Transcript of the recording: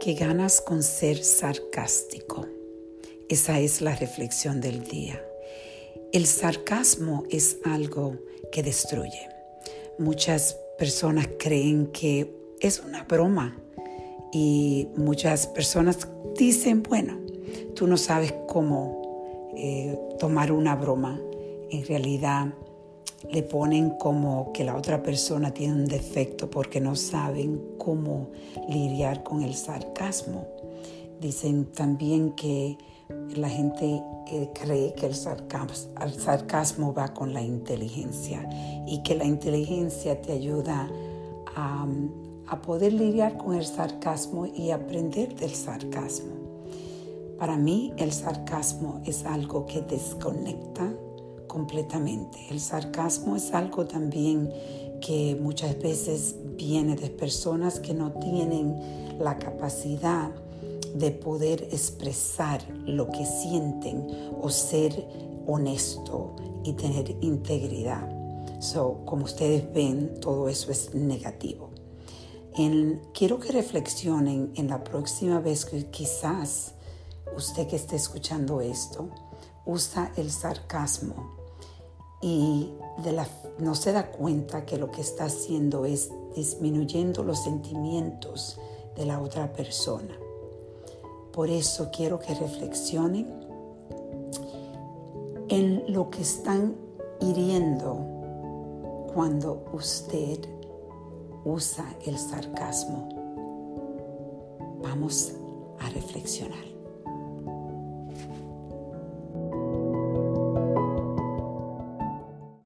¿Qué ganas con ser sarcástico? Esa es la reflexión del día. El sarcasmo es algo que destruye. Muchas personas creen que es una broma y muchas personas dicen, bueno, tú no sabes cómo eh, tomar una broma. En realidad le ponen como que la otra persona tiene un defecto porque no saben cómo lidiar con el sarcasmo. Dicen también que la gente eh, cree que el sarcasmo, va con la inteligencia y que la inteligencia te ayuda a, a poder lidiar con el sarcasmo y aprender del sarcasmo. Para mí el sarcasmo es algo que desconecta completamente. El sarcasmo es algo también que muchas veces viene de personas que no tienen la capacidad de poder expresar lo que sienten o ser honesto y tener integridad. So, como ustedes ven, todo eso es negativo. quiero que reflexionen en la próxima vez que quizás usted que esté escuchando esto usa el sarcasmo y no se da cuenta que lo que está haciendo es disminuyendo los sentimientos de la otra persona. Por eso quiero que reflexionen en lo que están hiriendo cuando usted usa el sarcasmo. Vamos a reflexionar.